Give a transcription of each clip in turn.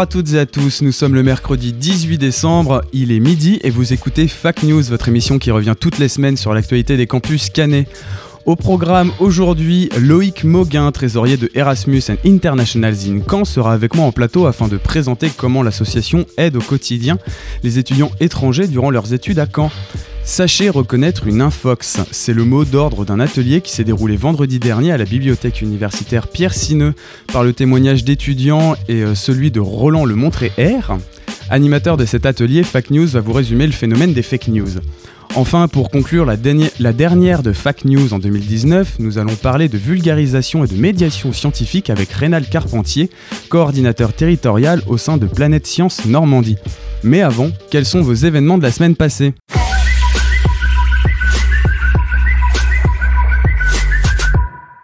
Bonjour à toutes et à tous, nous sommes le mercredi 18 décembre, il est midi et vous écoutez Fac News, votre émission qui revient toutes les semaines sur l'actualité des campus cannés. Au programme aujourd'hui, Loïc Mauguin, trésorier de Erasmus and International in Caen, sera avec moi en plateau afin de présenter comment l'association aide au quotidien les étudiants étrangers durant leurs études à Caen. Sachez reconnaître une infox, c'est le mot d'ordre d'un atelier qui s'est déroulé vendredi dernier à la bibliothèque universitaire Pierre Sineux par le témoignage d'étudiants et euh, celui de Roland Le Montré R. Animateur de cet atelier, Fac News va vous résumer le phénomène des fake news. Enfin, pour conclure la, dernière- de Fac News en 2019, nous allons parler de vulgarisation et de médiation scientifique avec Rénal Carpentier, coordinateur territorial au sein de Planète Science Normandie. Mais avant, quels sont vos événements de la semaine passée?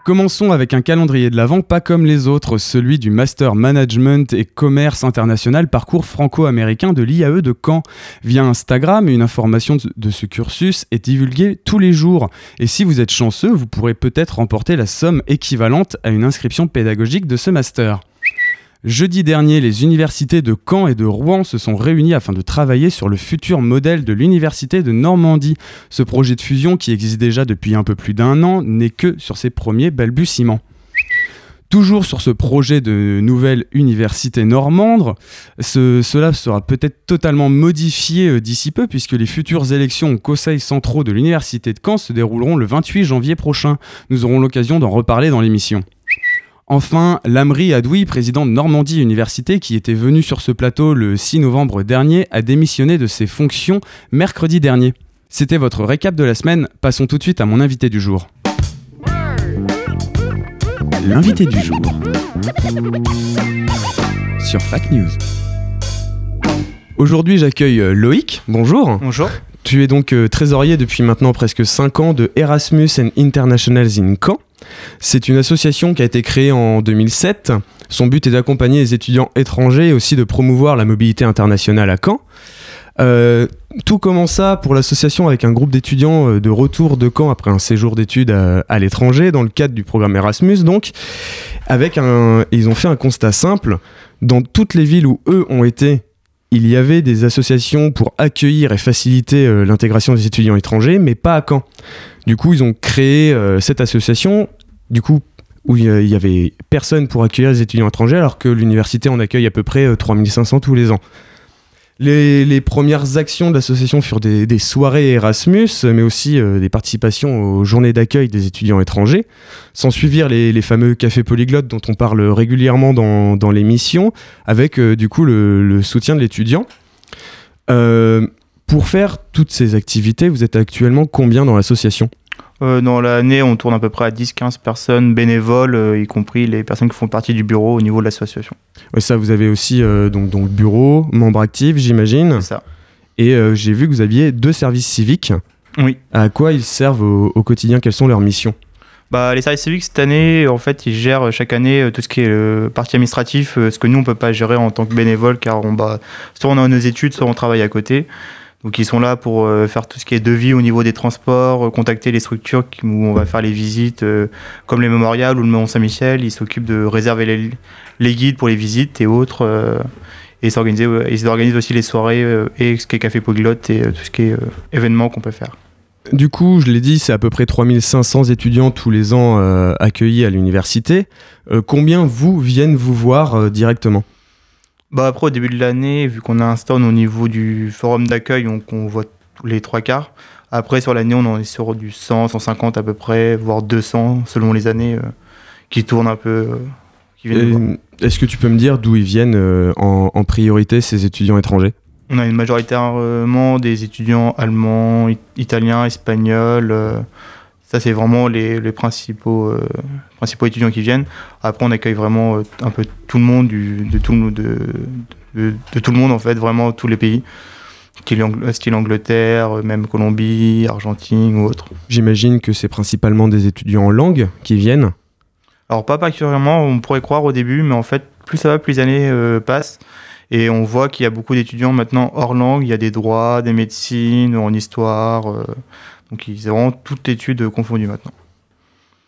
Commençons avec un calendrier de l'Avent pas comme les autres, celui du Master Management et Commerce International parcours franco-américain de l'IAE de Caen. Via Instagram, une information de ce cursus est divulguée tous les jours. Et si vous êtes chanceux, vous pourrez peut-être remporter la somme équivalente à une inscription pédagogique de ce master. Jeudi dernier, les universités de Caen et de Rouen se sont réunies afin de travailler sur le futur modèle de l'université de Normandie. Ce projet de fusion, qui existe déjà depuis un peu plus d'un an, n'est que sur ses premiers balbutiements. Toujours sur ce projet de nouvelle université normande, ce- cela sera peut-être totalement modifié euh, d'ici peu puisque les futures élections aux conseils centraux de l'université de Caen se dérouleront le 28 janvier prochain. Nous aurons l'occasion d'en reparler dans l'émission. Enfin, Lamri Adoui, président de Normandie Université, qui était venu sur ce plateau le 6 novembre dernier, a démissionné de ses fonctions mercredi dernier. C'était votre récap de la semaine, passons tout de suite à mon invité du jour. L'invité du jour. Sur Fac News. Aujourd'hui, j'accueille euh, Loïc. Bonjour. Bonjour. Tu es donc euh, trésorier depuis maintenant presque 5 ans de Erasmus and Internationals in Caen. C'est une association qui a été créée en 2007. Son but est d'accompagner les étudiants étrangers et aussi de promouvoir la mobilité internationale à Caen. Euh, tout commença pour l'association avec un groupe d'étudiants euh, de retour de Caen après un séjour d'études à, l'étranger dans le cadre du programme Erasmus. Donc, ils ont fait un constat simple. Dans toutes les villes où eux ont été il y avait des associations pour accueillir et faciliter euh, l'intégration des étudiants étrangers, mais pas à Caen. Du coup, ils ont créé euh, cette association, du coup, où il y avait personne pour accueillir les étudiants étrangers, alors que l'université en accueille à peu près euh, 3500 tous les ans. Les, premières actions de l'association furent des, soirées Erasmus, mais aussi euh, des participations aux journées d'accueil des étudiants étrangers. S'en suivirent les, fameux cafés polyglottes dont on parle régulièrement dans, dans l'émission, avec euh, du coup le, le soutien de l'étudiant. Euh, pour faire toutes ces activités, vous êtes actuellement combien dans l'association? Euh, dans l'année, on tourne à peu près à 10-15 personnes bénévoles, euh, y compris les personnes qui font partie du bureau au niveau de l'association. Ouais, Ça, vous avez aussi euh, donc, donc bureau, membre actif, j'imagine. C'est ça. Et euh, j'ai vu que vous aviez deux services civiques. Oui. À quoi ils servent au, au quotidien? Quelles sont leurs missions? Bah, les services civiques, cette année, en fait, ils gèrent chaque année tout ce qui est partie administrative, euh, ce que nous, on peut pas gérer en tant que bénévole, car on, bah, soit on a nos études, soit on travaille à côté. Donc, ils sont là pour euh, faire tout ce qui est devis au niveau des transports, euh, contacter les structures où on va faire les visites, euh, comme les mémorials ou le Mont Saint-Michel. Ils s'occupent de réserver les, guides pour les visites et autres. et ils organisent aussi les soirées et ce qui est café polyglotte et tout ce qui est événements qu'on peut faire. Du coup, je l'ai dit, c'est à peu près 3500 étudiants tous les ans accueillis à l'université. Combien vous viennent vous voir directement? Bah après, au début de l'année, vu qu'on a un stand au niveau du forum d'accueil, donc on voit tous les trois quarts. Après, sur l'année, on en est sur du 100, 150 à peu près, voire 200 selon les années euh, qui tournent un peu. euh, qui viennent Est-ce que tu peux me dire d'où ils viennent euh, en, en priorité ces étudiants étrangers? On a une majoritairement des étudiants allemands, it- italiens, espagnols. Ça, c'est vraiment les, les principaux, euh, principaux étudiants qui viennent. Après, on accueille vraiment euh, un peu tout le monde, du, de, tout, le- de, de, de tout le monde, en fait, vraiment tous les pays. Style, Ang- style Angleterre, euh, même Colombie, Argentine ou autre. J'imagine que c'est principalement des étudiants en langue qui viennent. Alors, pas particulièrement, on pourrait croire au début, mais en fait, plus ça va, plus les années euh, passent. Et on voit qu'il y a beaucoup d'étudiants maintenant hors langue. Il y a des droits, des médecines, en histoire. euh, donc, ils ont vraiment toutes études confondues maintenant.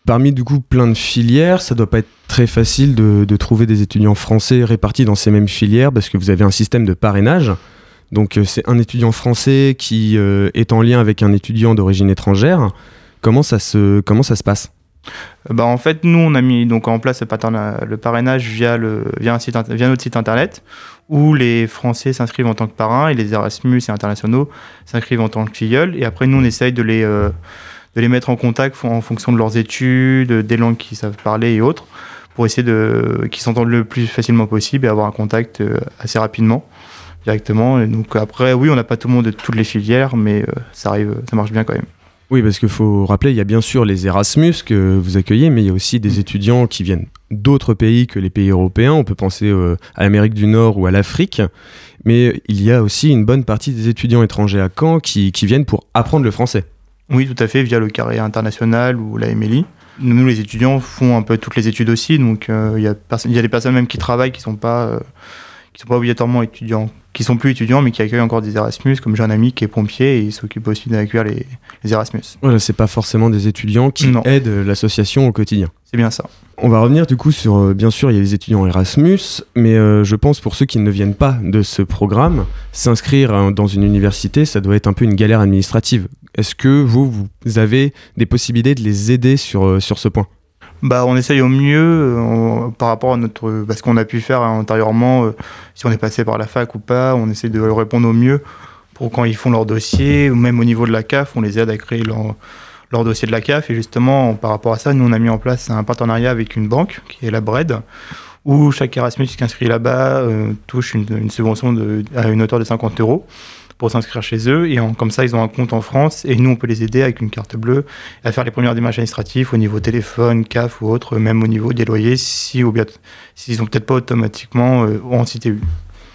Parmi du coup plein de filières, ça doit pas être très facile de, de trouver des étudiants français répartis dans ces mêmes filières parce que vous avez un système de parrainage. Donc euh, c'est un étudiant français qui euh, est en lien avec un étudiant d'origine étrangère. Comment ça se, comment ça se passe? Bah, en fait, nous, on a mis donc en place le, parrainage via, le, via, un site, inter- via notre site internet où les Français s'inscrivent en tant que parrains et les Erasmus et internationaux s'inscrivent en tant que filleuls. Et après, nous, on essaye de les, euh, de les mettre en contact en fonction de leurs études, des langues qu'ils savent parler et autres, pour essayer de qu'ils s'entendent le plus facilement possible et avoir un contact euh, assez rapidement directement. Et donc après, oui, on n'a pas tout le monde de toutes les filières, mais euh, ça arrive, ça marche bien quand même. Oui, parce qu'il faut rappeler, il y a bien sûr les Erasmus que vous accueillez, mais il y a aussi des étudiants qui viennent d'autres pays que les pays européens. On peut penser euh, à l'Amérique du Nord ou à l'Afrique. Mais il y a aussi une bonne partie des étudiants étrangers à Caen qui, qui viennent pour apprendre le français. Oui, tout à fait, via le carré international ou la MLI. Nous, les étudiants, font un peu toutes les études aussi. Donc, euh, il y, a perso- il y a des personnes même qui travaillent qui ne sont, pas, euh, qui sont pas obligatoirement étudiants, qui sont plus étudiants, mais qui accueillent encore des Erasmus. Comme j'ai un ami qui est pompier et il s'occupe aussi d'accueillir les, les Erasmus. Voilà, c'est pas forcément des étudiants qui Non. aident l'association au quotidien. C'est bien ça. On va revenir du coup sur, euh, bien sûr, il y a les étudiants Erasmus, mais euh, je pense pour ceux qui ne viennent pas de ce programme, s'inscrire euh, dans une université, ça doit être un peu une galère administrative. Est-ce que vous, vous avez des possibilités de les aider sur, euh, sur ce point? Bah, on essaye au mieux euh, par rapport à notre, bah, ce qu'on a pu faire antérieurement, euh, si on est passé par la fac ou pas, on essaie de répondre au mieux pour quand ils font leur dossier, ou même au niveau de la CAF, on les aide à créer leur, leur dossier de la CAF. Et justement, par rapport à ça, nous, on a mis en place un partenariat avec une banque, qui est la BRED, où chaque Erasmus qui s'inscrit là-bas euh, touche une, subvention à une hauteur de 50 euros pour s'inscrire chez eux. Et en- comme ça, ils ont un compte en France et nous, on peut les aider avec une carte bleue à faire les premières démarches administratives au niveau téléphone, CAF ou autre, même au niveau des loyers, si ou bien s'ils sont peut-être pas automatiquement euh, en CTU.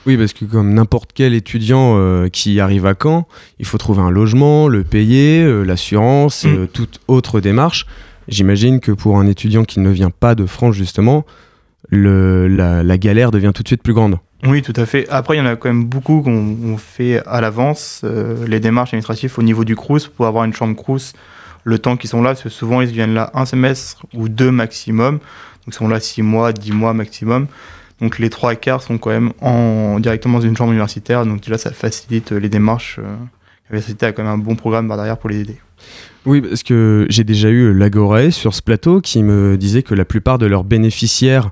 Oui, parce que comme n'importe quel étudiant euh, qui arrive à Caen, il faut trouver un logement, le payer, euh, l'assurance, Mm. euh, toute autre démarche. J'imagine que pour un étudiant qui ne vient pas de France, justement, le, la, la galère devient tout de suite plus grande. Oui, tout à fait. Après, il y en a quand même beaucoup qu'on on fait à l'avance, euh, les démarches administratives au niveau du CRUS pour avoir une chambre CRUS le temps qu'ils sont là, parce que souvent ils viennent là un semestre ou deux maximum, donc ils sont là six mois, dix mois maximum. Donc les trois quarts sont quand même en, directement dans une chambre universitaire, donc déjà ça facilite les démarches. euh. L'université a quand même un bon programme par derrière pour les aider. Oui, parce que j'ai déjà eu l'Agoré sur ce plateau qui me disait que la plupart de leurs bénéficiaires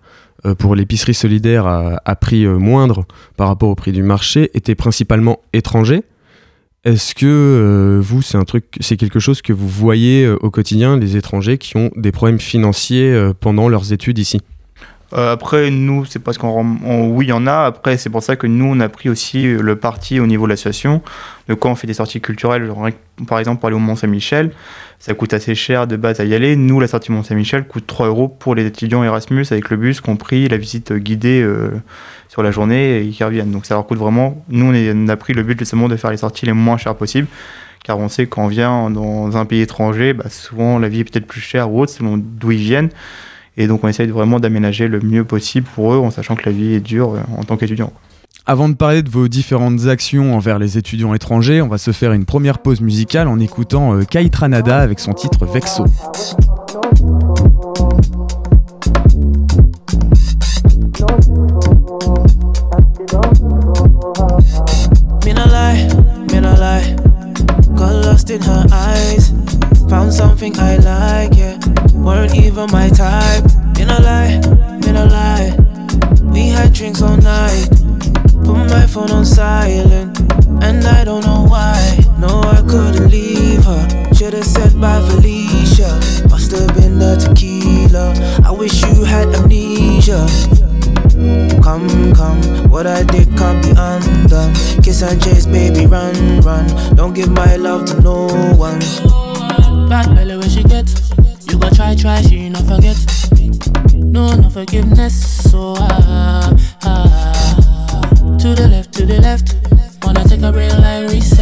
pour l'épicerie solidaire à, prix euh, moindre par rapport au prix du marché étaient principalement étrangers. Est-ce que euh, vous, c'est un truc, c'est quelque chose que vous voyez euh, au quotidien, les étrangers qui ont des problèmes financiers euh, pendant leurs études ici? Euh, après, nous, c'est parce qu'on. oui, il y en a. Après, c'est pour ça que nous, on a pris aussi euh, le parti au niveau de l'association. De quand on fait des sorties culturelles, par exemple, pour aller au Mont-Saint-Michel, ça coûte assez cher de base à y aller. Nous, la sortie Mont-Saint-Michel coûte 3 euros pour les étudiants Erasmus avec le bus, compris la visite guidée euh, sur la journée et qui reviennent. Donc, ça leur coûte vraiment. Nous, on, on a pris le but justement de faire les sorties les moins chères possibles. Car on sait quand on vient dans un pays étranger, bah, souvent la vie est peut-être plus chère ou autre selon d'où ils viennent. Et donc on essaye vraiment d'aménager le mieux possible pour eux, en sachant que la vie est dure euh, en tant qu'étudiant. Avant de parler de vos différentes actions envers les étudiants étrangers, on va se faire une première pause musicale en écoutant euh, Kai Tranada avec son titre Vexo. Me no lie, me no lie. Got lost in her eyes. Found something I like, yeah. Weren't even my type. Me no lie, me no lie. We had drinks all night. Put my phone on silent, and I don't know why. No, I couldn't leave her. Should've said bye, Felicia. Must've been the tequila. I wish you had amnesia. Come, come, what I did can't be undone. Kiss and chase, baby, run, run. Don't give my love to no one. Bad belly where she get. You go try, try, she not forget. No, no forgiveness. So ah, ah. To the left, to the left. Wanna take a break like reset.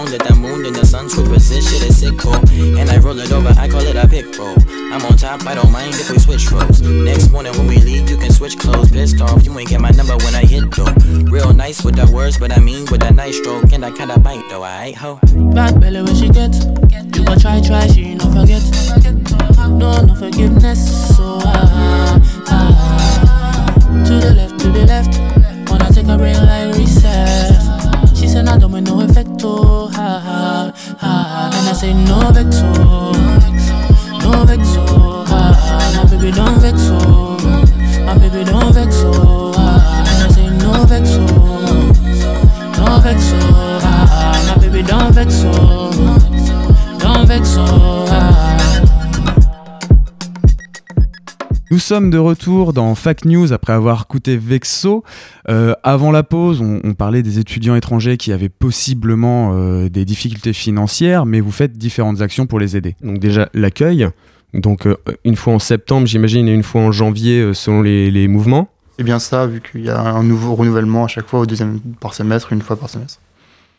Long that moon and the sun superposition shit is sick cool. And I roll it over, I call it a pick roll. I'm on top, I don't mind if we switch roles. Next morning when we leave, you can switch clothes. Pissed off, you ain't get my number when I hit though. Real nice with the words, but I mean with a nice stroke. And I kinda bite though, I ain't ho. Bad belly when she get. You go try, try, she no forget. No, no forgiveness. So ah, know the tour. Sommes de retour dans Fact News après avoir écouté Vexo. Euh, avant la pause, on, on parlait des étudiants étrangers qui avaient possiblement euh, des difficultés financières, mais vous faites différentes actions pour les aider. Donc déjà l'accueil, donc euh, une fois en septembre j'imagine et une fois en janvier euh, selon les, les mouvements. C'est bien ça, vu qu'il y a un nouveau renouvellement à chaque fois, au deuxième par semestre, une fois par semestre.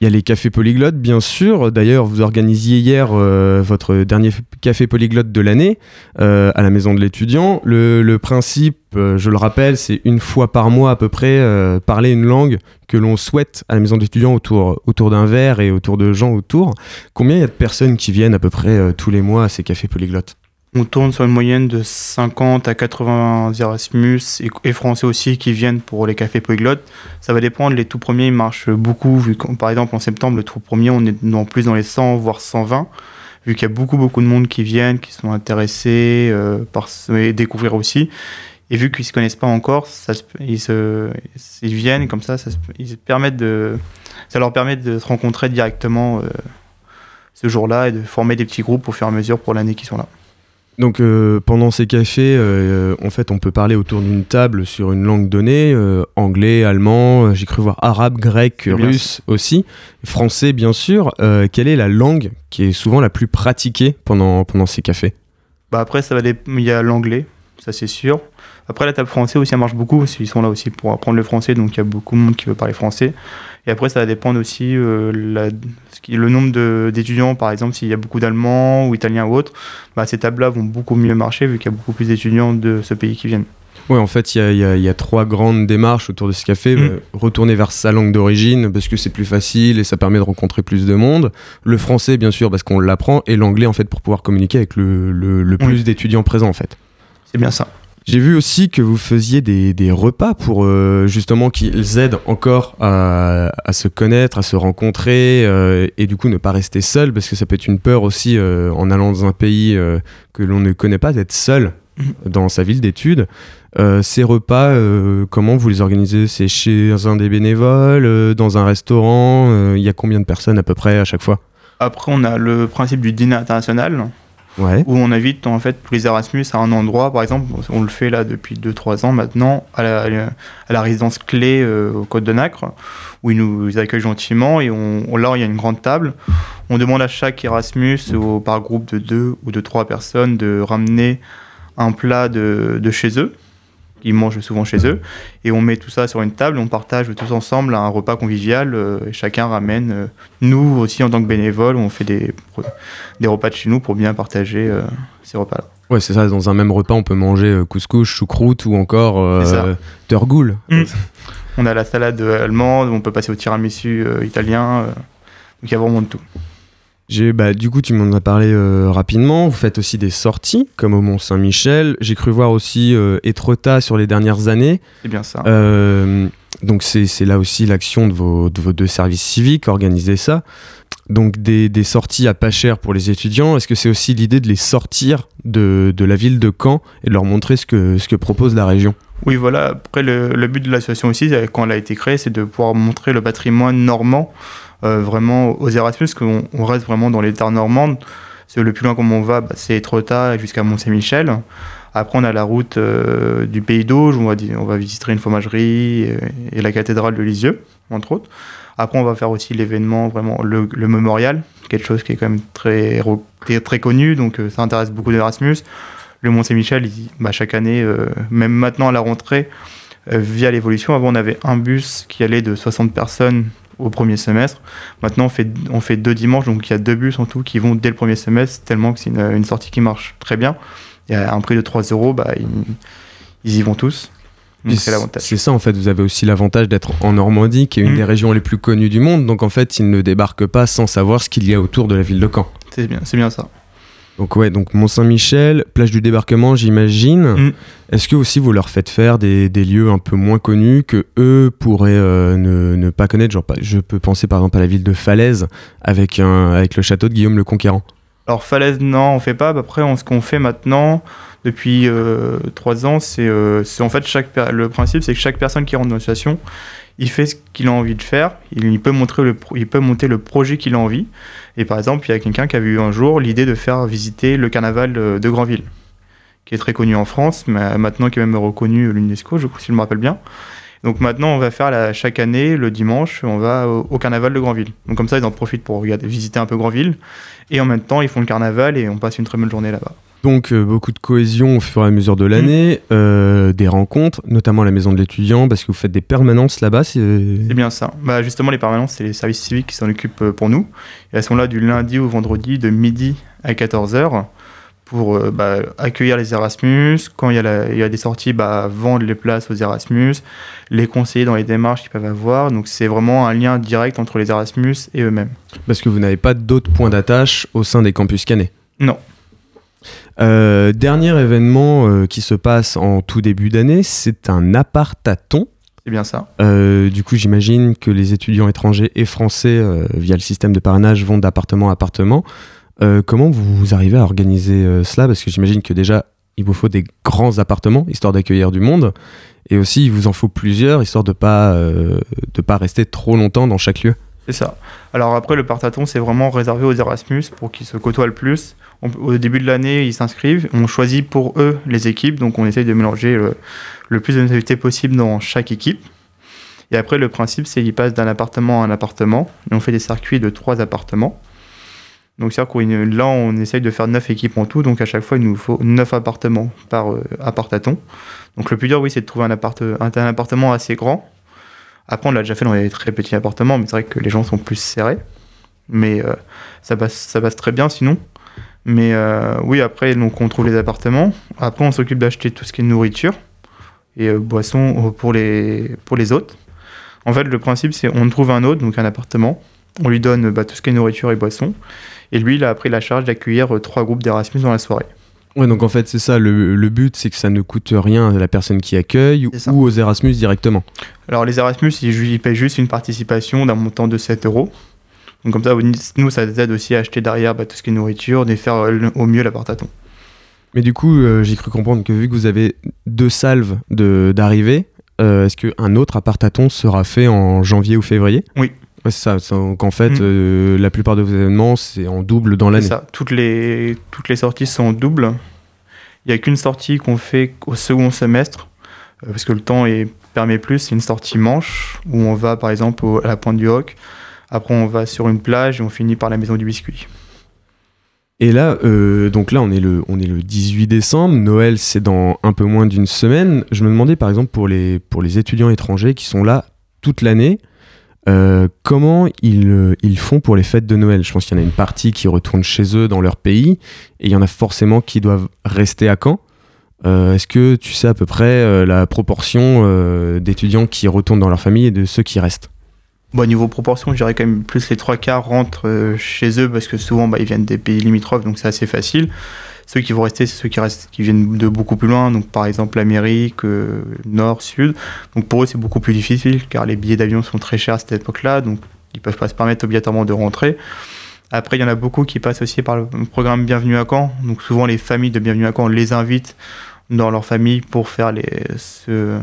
Il y a les cafés polyglottes bien sûr. D'ailleurs vous organisiez hier euh, votre dernier café polyglotte de l'année euh, à la maison de l'étudiant. Le, principe, euh, je le rappelle, c'est une fois par mois à peu près euh, parler une langue que l'on souhaite à la maison de l'étudiant autour, autour d'un verre et autour de gens autour. Combien il y a de personnes qui viennent à peu près tous les mois à ces cafés polyglottes? On tourne sur une moyenne de 50 à 80 Erasmus et, français aussi qui viennent pour les cafés polyglottes. Ça va dépendre, les tout premiers ils marchent beaucoup, vu par exemple en septembre, le tout premier, on est en plus dans les 100 voire 120, vu qu'il y a beaucoup beaucoup de monde qui viennent, qui sont intéressés euh, par et découvrir aussi. Et vu qu'ils ne se connaissent pas encore, ça ils, se, ils viennent comme ça, ça, ils permettent de, ça leur permet de se rencontrer directement euh, ce jour-là et de former des petits groupes au fur et à mesure pour l'année qui sont là. Donc euh, pendant ces cafés, euh, en fait, on peut parler autour d'une table sur une langue donnée, euh, anglais, allemand, j'ai cru voir arabe, grec, Bien russe aussi, français bien sûr. Quelle est la langue qui est souvent la plus pratiquée pendant, pendant ces cafés? Bah après, ça va il y a l'anglais, ça c'est sûr. Après, la table français aussi, elle marche beaucoup, parce qu'ils sont là aussi pour apprendre le français, donc il y a beaucoup de monde qui veut parler français. Et après, ça va dépendre aussi euh, la- le nombre d'étudiants, par exemple, s'il y a beaucoup d'Allemands ou Italiens ou autres, bah, ces tables-là vont beaucoup mieux marcher, vu qu'il y a beaucoup plus d'étudiants de ce pays qui viennent. Ouais, en fait, il y y a- il y a trois grandes démarches autour de ce café. Mm. Euh, retourner vers sa langue d'origine, parce que c'est plus facile et ça permet de rencontrer plus de monde. Le français, bien sûr, parce qu'on l'apprend. Et l'anglais, en fait, pour pouvoir communiquer avec le, le- le plus Oui. d'étudiants présents, en fait. C'est bien ça. J'ai vu aussi que vous faisiez des, des repas pour euh, justement qu'ils aident encore à, à se connaître, à se rencontrer euh, et du coup ne pas rester seul parce que ça peut être une peur aussi euh, en allant dans un pays que l'on ne connaît pas d'être seul dans sa ville d'études. Ces repas, comment vous les organisez? C'est chez un des bénévoles, dans un restaurant Il y a combien de personnes à peu près à chaque fois? Après, on a le principe du dîner international, Ouais. où on invite en fait tous les Erasmus à un endroit. Par exemple, on le fait là depuis 2-3 ans maintenant, à la, à la résidence clé euh, au Côte de Nacre, où ils nous accueillent gentiment. Et on, là, il y a une grande table. On demande à chaque Erasmus, par groupe de 2 ou de 3 personnes, de ramener un plat de, de chez eux. Ils mangent souvent chez eux. Et on met tout ça sur une table, on partage tous ensemble un repas convivial. euh, et chacun ramène, euh, nous aussi en tant que bénévoles, on fait des, des repas de chez nous pour bien partager euh, ces repas-là. Ouais, c'est ça. Dans un même repas, on peut manger couscous, choucroute ou encore turgoule. Mm. On a la salade allemande, on peut passer au tiramisu italien. donc il y a vraiment de tout. J'ai, bah, du coup, tu m'en as parlé euh, rapidement. Vous faites aussi des sorties, comme au Mont-Saint-Michel. J'ai cru voir aussi euh, Etretat sur les dernières années. C'est bien ça. Euh, donc, c'est c'est là aussi l'action de vos, de vos deux services civiques, organiser ça. Donc, des, des sorties à pas cher pour les étudiants. Est-ce que c'est aussi l'idée de les sortir de, de la ville de Caen et de leur montrer ce que, ce que propose la région? Oui, voilà. Après, le, le but de l'association aussi, quand elle a été créée, c'est de pouvoir montrer le patrimoine normand vraiment aux Erasmus, qu'on on reste vraiment dans les terres normandes. Le plus loin comme on va, bah, c'est Etretat jusqu'à Mont-Saint-Michel. Après, on a la route euh, du Pays d'Auge, on va, on va visiter une fromagerie et, la cathédrale de Lisieux, entre autres. Après, on va faire aussi l'événement, vraiment le, mémorial, quelque chose qui est quand même très, très, connu, donc euh, ça intéresse beaucoup d'Erasmus. Le Mont-Saint-Michel, bah, chaque année, euh, même maintenant à la rentrée, euh, via l'évolution, avant on avait un bus qui allait de 60 personnes au premier semestre. Maintenant, on fait, on fait deux dimanches, donc il y a deux bus en tout qui vont dès le premier semestre, tellement que c'est une, une sortie qui marche très bien. Et à un prix de 3 euros, bah, ils, ils y vont tous. C'est ça, en fait, vous avez aussi l'avantage d'être en Normandie, qui est une Mm. des régions les plus connues du monde. Donc, en fait, ils ne débarquent pas sans savoir ce qu'il y a autour de la ville de Caen. C'est bien, c'est bien ça. Donc, ouais, donc Mont-Saint-Michel, plage du débarquement, j'imagine. Mm. Est-ce que aussi vous leur faites faire des, des lieux un peu moins connus que eux pourraient euh, ne, ne pas connaître? Genre, pas- je peux penser par exemple à la ville de Falaise avec, un, avec le château de Guillaume le Conquérant. Alors falaise, non, on fait pas. Après, on, ce qu'on fait maintenant, depuis euh, trois ans, c'est euh, c'est en fait chaque le principe, c'est que chaque personne qui rentre dans l'association, il fait ce qu'il a envie de faire. Il, peut montrer le, il peut monter le projet qu'il a envie. Et par exemple, il y a quelqu'un qui avait eu un jour l'idée de faire visiter le carnaval de, Granville, qui est très connu en France, mais maintenant qui est même reconnu l'UNESCO, je crois, si je me rappelle bien. Donc maintenant, on va faire la- chaque année, le dimanche, on va au, au carnaval de Granville. Donc comme ça, ils en profitent pour regarder, visiter un peu Granville. Et en même temps, ils font le carnaval et on passe une très bonne journée là-bas. Donc, euh, beaucoup de cohésion au fur et à mesure de l'année, euh, des rencontres, notamment à la maison de l'étudiant, parce que vous faites des permanences là-bas. c'est- C'est bien ça. Bah, justement, les permanences, c'est les services civiques qui s'en occupent euh, pour nous. Et elles sont là du lundi au vendredi de midi à 14h pour euh, bah, accueillir les Erasmus. Quand il y a, la- il y a des sorties, bah, vendre les places aux Erasmus, les conseiller dans les démarches qu'ils peuvent avoir. Donc c'est vraiment un lien direct entre les Erasmus et eux-mêmes. Parce que vous n'avez pas d'autres points d'attache au sein des campus canets. Non. Euh, dernier événement euh, qui se passe en tout début d'année, c'est un apartaton. C'est bien ça. Euh, du coup, j'imagine que les étudiants étrangers et français, via le système de parrainage, vont d'appartement à appartement. Euh, comment vous arrivez à organiser euh, cela? Parce que j'imagine que déjà, il vous faut des grands appartements, histoire d'accueillir du monde. Et aussi, il vous en faut plusieurs, histoire de pas, euh, pas rester trop longtemps dans chaque lieu. C'est ça. Alors après, le partaton, c'est vraiment réservé aux Erasmus pour qu'ils se côtoient le plus. Au début de l'année, ils s'inscrivent. On choisit pour eux les équipes. Donc on essaye de mélanger le, le plus de nationalités possible dans chaque équipe. Et après, le principe, c'est qu'ils passent d'un appartement à un appartement. Et on fait des circuits de trois appartements. Donc c'est-à-dire là, on essaye de faire neuf équipes en tout. Donc à chaque fois, il nous faut neuf appartements par euh, appartaton. Donc le plus dur, oui, c'est de trouver un, appart- un, un appartement assez grand. Après, on l'a déjà fait dans des très petits appartements, mais c'est vrai que les gens sont plus serrés. Mais euh, ça, passe, très bien sinon. Mais euh, oui, après, on trouve les appartements. Après, on s'occupe d'acheter tout ce qui est nourriture et euh, boissons pour les, pour les hôtes. En fait, le principe, c'est on trouve un hôte, donc un appartement. On lui donne bah, tout ce qui est nourriture et boissons. Et lui, il a pris la charge d'accueillir euh, trois groupes d'Erasmus dans la soirée. Ouais, donc en fait, c'est ça. Le, le but, c'est que ça ne coûte rien à la personne qui accueille ou aux Erasmus directement. Alors les Erasmus, ils, payent juste une participation d'un montant de 7 euros. Donc comme ça, nous, ça nous aide aussi à acheter derrière bah, tout ce qui est nourriture, de faire euh, au mieux l'apartaton. Mais du coup, euh, j'ai cru comprendre que vu que vous avez deux salves de- d'arrivée, euh, est-ce qu'un autre apartaton sera fait en janvier ou février? Oui. Ouais, c'est ça. Donc en fait, Mm. euh, la plupart de vos événements, c'est en double dans C'est l'année. ça. Toutes les, toutes les sorties sont doubles. Il n'y a qu'une sortie qu'on fait au second semestre, euh, parce que le temps est, permet plus. C'est une sortie manche, où on va par exemple au- à la pointe du Hoc. Après, on va sur une plage et on finit par la maison du biscuit. Et là, euh, donc là, on est, le, on est le 18 décembre. Noël, c'est dans un peu moins d'une semaine. Je me demandais, par exemple, pour les, pour les étudiants étrangers qui sont là toute l'année, euh, comment ils, euh, ils font pour les fêtes de Noël? Je pense qu'il y en a une partie qui retourne chez eux dans leur pays, et il y en a forcément qui doivent rester à Caen. Euh, Est-ce que tu sais à peu près la proportion d'étudiants qui retournent dans leur famille et de ceux qui restent? Bon, niveau proportion, je dirais quand même plus les trois quarts rentrent chez eux parce que souvent bah, ils viennent des pays limitrophes, donc c'est assez facile. Ceux qui vont rester, c'est ceux qui, viennent de beaucoup plus loin, donc par exemple l'Amérique, euh, Nord, Sud. Donc pour eux, c'est beaucoup plus difficile car les billets d'avion sont très chers à cette époque-là, donc ils peuvent pas se permettre obligatoirement de rentrer. Après, il y en a beaucoup qui passent aussi par le programme Bienvenue à Caen. Donc souvent, les familles de Bienvenue à Caen les invitent dans leur famille pour faire les, ce,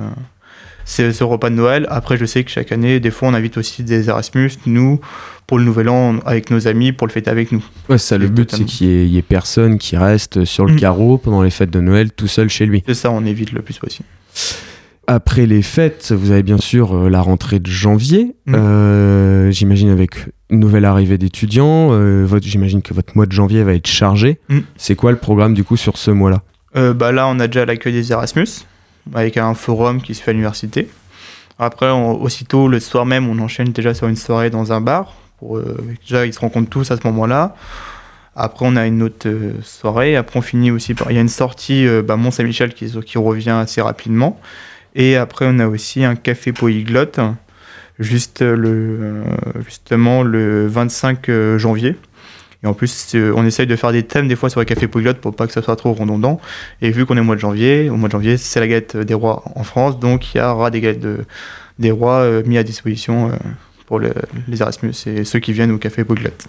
ce, ce repas de Noël. Après, je sais que chaque année, des fois, on invite aussi des Erasmus, nous, pour le Nouvel An, avec nos amis, pour le fêter avec nous. Ouais, ça, le Et but, c'est qu'il y, ait- personne qui reste sur le Mm. carreau pendant les fêtes de Noël tout seul chez lui. C'est ça, on évite le plus possible. Après les fêtes, vous avez bien sûr euh, la rentrée de janvier. Mm. Euh, j'imagine avec une nouvelle arrivée d'étudiants. euh, j'imagine que votre mois de janvier va être chargé. Mm. C'est quoi le programme du coup sur ce mois-là? Euh, bah là, on a déjà l'accueil des Erasmus, avec un forum qui se fait à l'université. Après, aussitôt, le soir même, on enchaîne déjà sur une soirée dans un bar. Euh, déjà, ils se rencontrent tous à ce moment-là. Après, on a une autre euh, soirée. Après, on finit aussi par... Il y a une sortie euh, bah, Mont-Saint-Michel qui, revient assez rapidement. Et après, on a aussi un café polyglotte, juste le, justement le 25 euh, janvier. Et en plus, euh, on essaye de faire des thèmes des fois sur les cafés polyglottes pour pas que ça soit trop redondant. Et vu qu'on est au mois de janvier, au mois de janvier, c'est la galette des rois en France, donc il y aura des galettes de- des rois euh, mis à disposition euh, pour le- les Erasmus et ceux qui viennent au café polyglotte.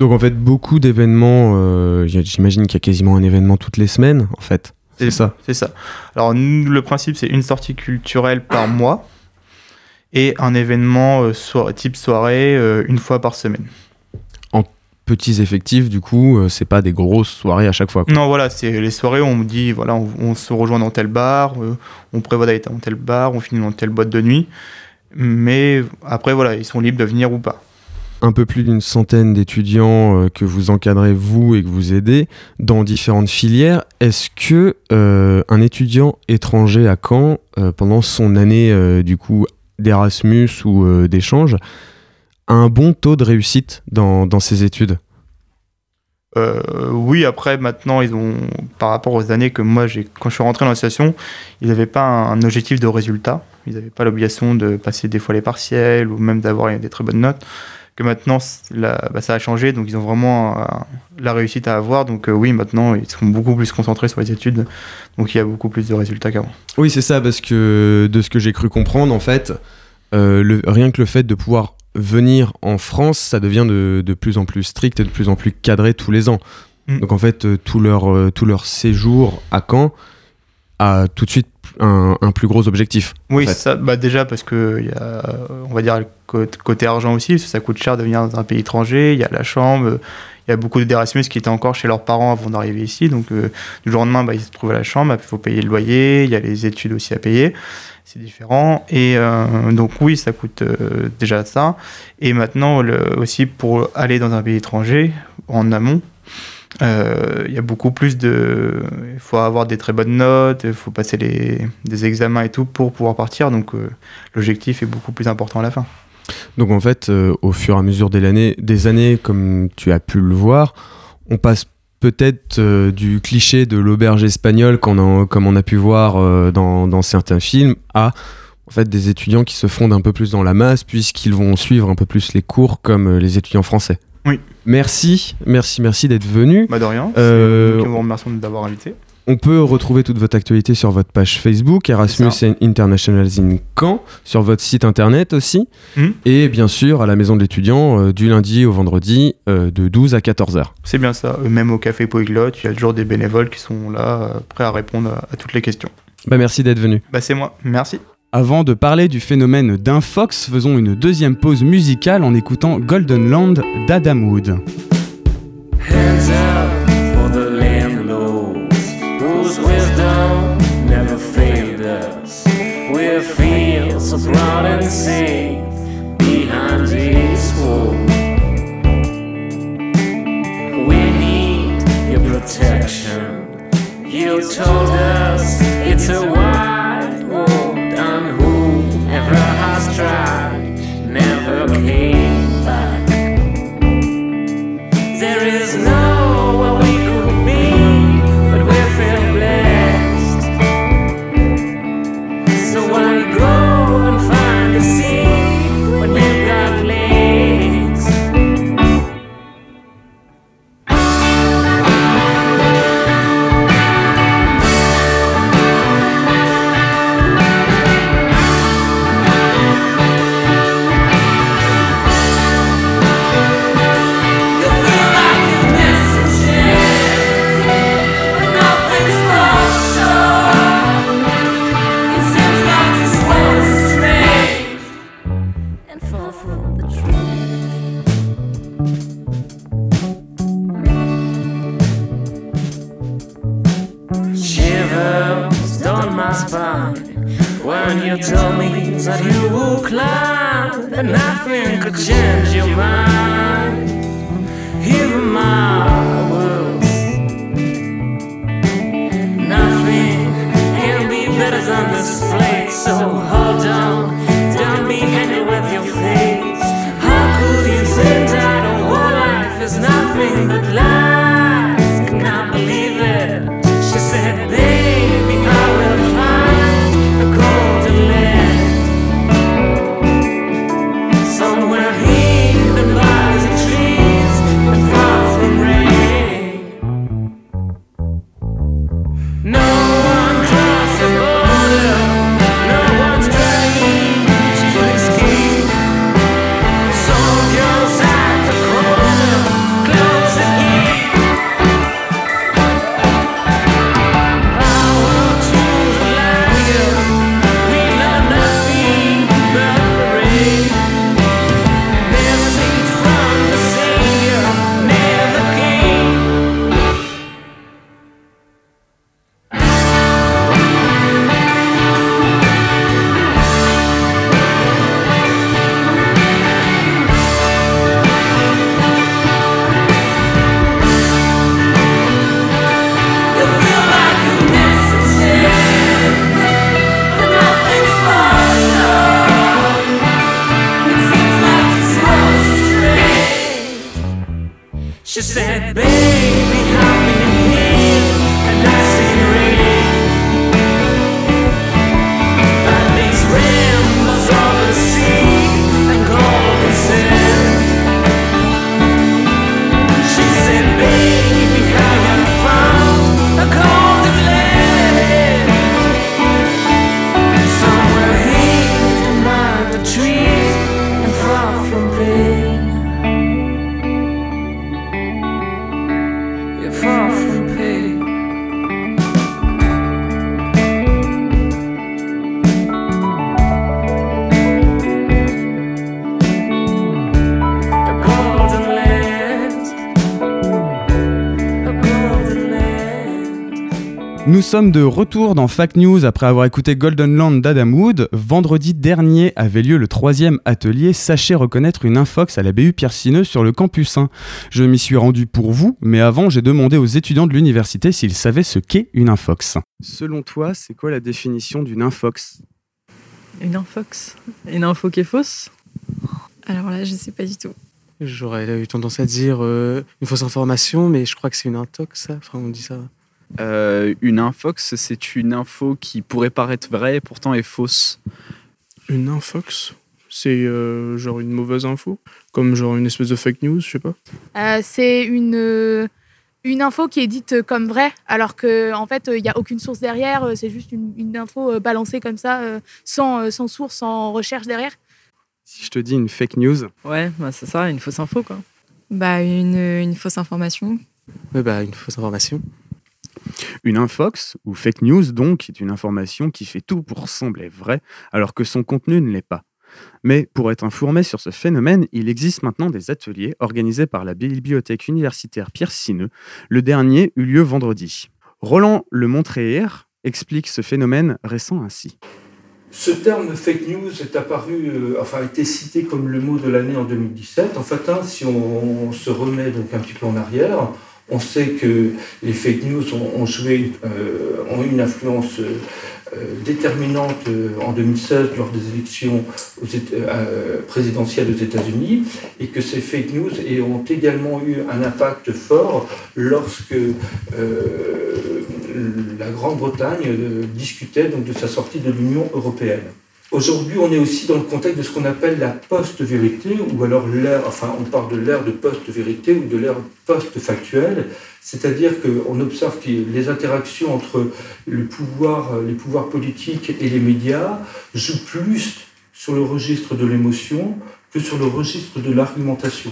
Donc en fait, beaucoup d'événements. euh, j'imagine qu'il y a quasiment un événement toutes les semaines, en fait. C'est ça. C'est ça. Alors, nous, le principe, c'est une sortie culturelle par mois et un événement euh, so- type soirée euh, une fois par semaine. Petits effectifs, du coup, euh, c'est pas des grosses soirées à chaque fois. quoi. Non, voilà, c'est les soirées où on me dit, voilà, on, on se rejoint dans tel bar, euh, on prévoit d'aller dans tel bar, on finit dans telle boîte de nuit. Mais après, voilà, ils sont libres de venir ou pas. un peu plus d'une centaine d'étudiants euh, que vous encadrez vous et que vous aidez dans différentes filières. Est-ce que euh, un étudiant étranger à Caen euh, pendant son année du coup d'Erasmus ou d'échange a un bon taux de réussite dans, dans ses études Euh, oui, après, maintenant, ils ont, par rapport aux années que moi, j'ai, quand je suis rentré dans l'association, ils n'avaient pas un, un objectif de résultat. Ils n'avaient pas l'obligation de passer des fois les partiels ou même d'avoir des très bonnes notes. Que maintenant, la- bah, ça a changé, donc ils ont vraiment euh, la réussite à avoir. Donc euh, oui, maintenant, ils sont beaucoup plus concentrés sur les études. Donc il y a beaucoup plus de résultats qu'avant. Oui, c'est ça, parce que de ce que j'ai cru comprendre, en fait, le- rien que le fait de pouvoir venir en France, ça devient de, de plus en plus strict et de plus en plus cadré tous les ans. Mm. Donc en fait, euh, tout, leur, euh, tout leur séjour à Caen a tout de suite un, un plus gros objectif. Oui, en fait. ça, bah déjà parce que y a, on va dire, le côté argent aussi, parce que ça coûte cher de venir dans un pays étranger. Il y a la chambre, il y a beaucoup d'Erasmus qui étaient encore chez leurs parents avant d'arriver ici. Donc, euh, du jour au lendemain, bah, ils se trouvent à la chambre, il faut payer le loyer, il y a les études aussi à payer. C'est différent. Et euh, donc, oui, ça coûte euh, déjà ça. Et maintenant, aussi, pour aller dans un pays étranger, en amont, il y a beaucoup plus de. Il faut avoir des très bonnes notes, il faut passer les, des examens et tout pour pouvoir partir. Donc l'objectif est beaucoup plus important à la fin. Donc en fait, euh, au fur et à mesure des années, des années, comme tu as pu le voir, on passe peut-être euh, du cliché de l'auberge espagnole, a- comme on a pu voir euh, dans, dans certains films, à en fait des étudiants qui se fondent un peu plus dans la masse, puisqu'ils vont suivre un peu plus les cours comme les étudiants français. Oui. Merci, merci, merci d'être venu. Bah de rien. Nous vous remercions d'avoir invité. On peut retrouver toute votre actualité sur votre page Facebook, Erasmus International in Caen, sur votre site internet aussi, Mhm. et bien sûr à la maison de l'étudiant euh, du lundi au vendredi euh, de 12 à 14h. C'est bien ça. Euh, Même au café Polyglotte, il y a toujours des bénévoles qui sont là, euh, prêts à répondre à, à toutes les questions. Bah merci d'être venu. Bah c'est moi. Merci. Avant de parler du phénomène d'Infox, faisons une deuxième pause musicale en écoutant Golden Land d'Adam Wood. Hands up You told us. It's a nothing could change She said, "Baby, sommes de retour dans Fact News après avoir écouté Golden Land d'Adam Wood. Vendredi dernier avait lieu le troisième atelier Sachez reconnaître une infox à la BU Pierre Sineux sur le campus 1. Je m'y suis rendu pour vous, mais avant j'ai demandé aux étudiants de l'université s'ils savaient ce qu'est une infox. Selon toi, c'est quoi la définition d'une infox? Une infox? Une info qui est fausse? Alors là, je sais pas du tout. J'aurais eu tendance à dire euh, une fausse information, mais je crois que c'est une intox, ça. Enfin, on dit ça. Euh, une infox, c'est une info qui pourrait paraître vraie et pourtant est fausse. Une infox C'est euh, genre une mauvaise info? Comme genre une espèce de fake news, je sais pas? Euh, c'est une, euh, une info qui est dite comme vraie, alors qu'en en fait, il n'y a aucune source derrière. euh, C'est juste une, une info euh, balancée comme ça, euh, sans, euh, sans source, sans recherche derrière. Si je te dis une fake news, Ouais, bah c'est ça, une fausse info quoi. Bah, une, une fausse information. Ouais, bah, une fausse information. Une infox, ou fake news donc, est une information qui fait tout pour sembler vraie, alors que son contenu ne l'est pas. Mais pour être informé sur ce phénomène, il existe maintenant des ateliers organisés par la Bibliothèque universitaire Pierre Sineux. Le dernier eut lieu vendredi. Roland Le Montréer explique ce phénomène récent ainsi. Ce terme fake news est apparu, euh, enfin a été cité comme le mot de l'année en 2017. En fait, hein, si on, se remet un petit peu en arrière, on sait que les fake news ont, joué, euh, ont eu une influence euh, euh, déterminante en 2016 lors des élections présidentielles aux États-Unis et que ces fake news ont également eu un impact fort lorsque la Grande-Bretagne discutait de sa sortie de l'Union européenne. Aujourd'hui, on est aussi dans le contexte de ce qu'on appelle la post-vérité, ou alors l'ère, enfin, on parle de l'ère de post-vérité ou de l'ère post-factuelle, c'est-à-dire qu'on observe que les interactions entre le pouvoir, les pouvoirs politiques et les médias jouent plus sur le registre de l'émotion que sur le registre de l'argumentation.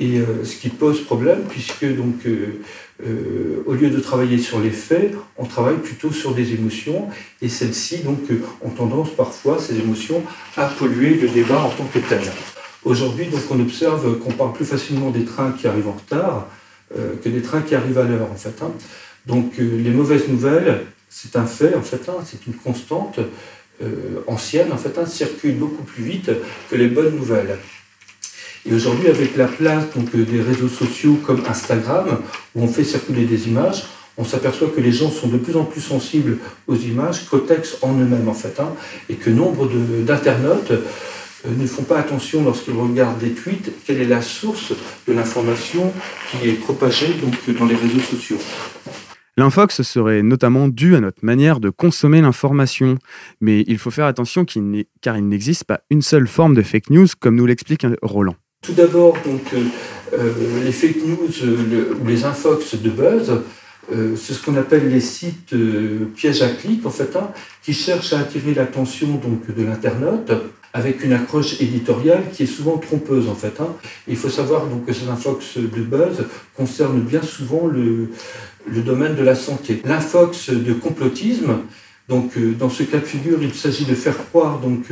Et euh, ce qui pose problème, puisque donc, euh, euh, au lieu de travailler sur les faits, on travaille plutôt sur des émotions, et celles-ci donc euh, ont tendance parfois, ces émotions, à polluer le débat en tant que tel. Aujourd'hui, donc, on observe qu'on parle plus facilement des trains qui arrivent en retard euh, que des trains qui arrivent à l'heure, en fait. hein. Donc, les mauvaises nouvelles, c'est un fait, en fait, hein, c'est une constante. anciennes, en fait, hein, circulent beaucoup plus vite que les bonnes nouvelles. Et aujourd'hui, avec la place donc, des réseaux sociaux comme Instagram, où on fait circuler des images, on s'aperçoit que les gens sont de plus en plus sensibles aux images qu'aux textes en eux-mêmes, en fait, hein, et que nombre d'internautes euh, ne font pas attention lorsqu'ils regardent des tweets, quelle est la source de l'information qui est propagée donc, dans les réseaux sociaux. L'infox serait notamment dû à notre manière de consommer l'information, mais il faut faire attention car il n'existe pas une seule forme de fake news, comme nous l'explique Roland. Tout d'abord, donc, euh, euh, les fake news euh, ou les infox de buzz, c'est ce qu'on appelle les sites pièges à clics, en fait, hein, qui cherchent à attirer l'attention donc de l'internaute avec une accroche éditoriale qui est souvent trompeuse, en fait. hein. Il faut savoir donc que ces infox de buzz concernent bien souvent le, le domaine de la santé. L'infox de complotisme, donc dans ce cas de figure, il s'agit de faire croire donc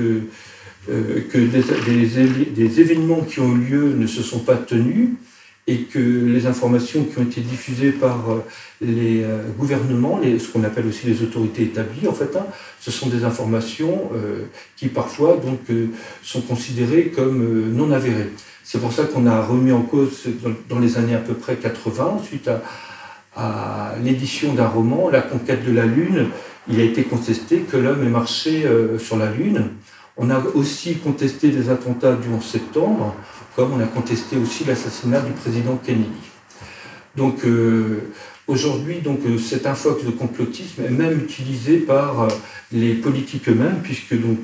que des, événements qui ont eu lieu ne se sont pas tenus et que les informations qui ont été diffusées par euh, les euh, gouvernements, ce qu'on appelle aussi les autorités établies, en fait, hein, ce sont des informations euh, qui parfois donc, euh, sont considérées comme euh, non avérées. C'est pour ça qu'on a remis en cause dans, les années à peu près 80, suite à, à l'édition d'un roman, La conquête de la Lune, il a été contesté que l'homme ait marché euh, sur la Lune. On a aussi contesté des attentats du 11 septembre, comme on a contesté aussi l'assassinat du président Kennedy. Donc euh, aujourd'hui, donc euh, cet infox de complotisme est même utilisé par euh, les politiques eux-mêmes, puisque donc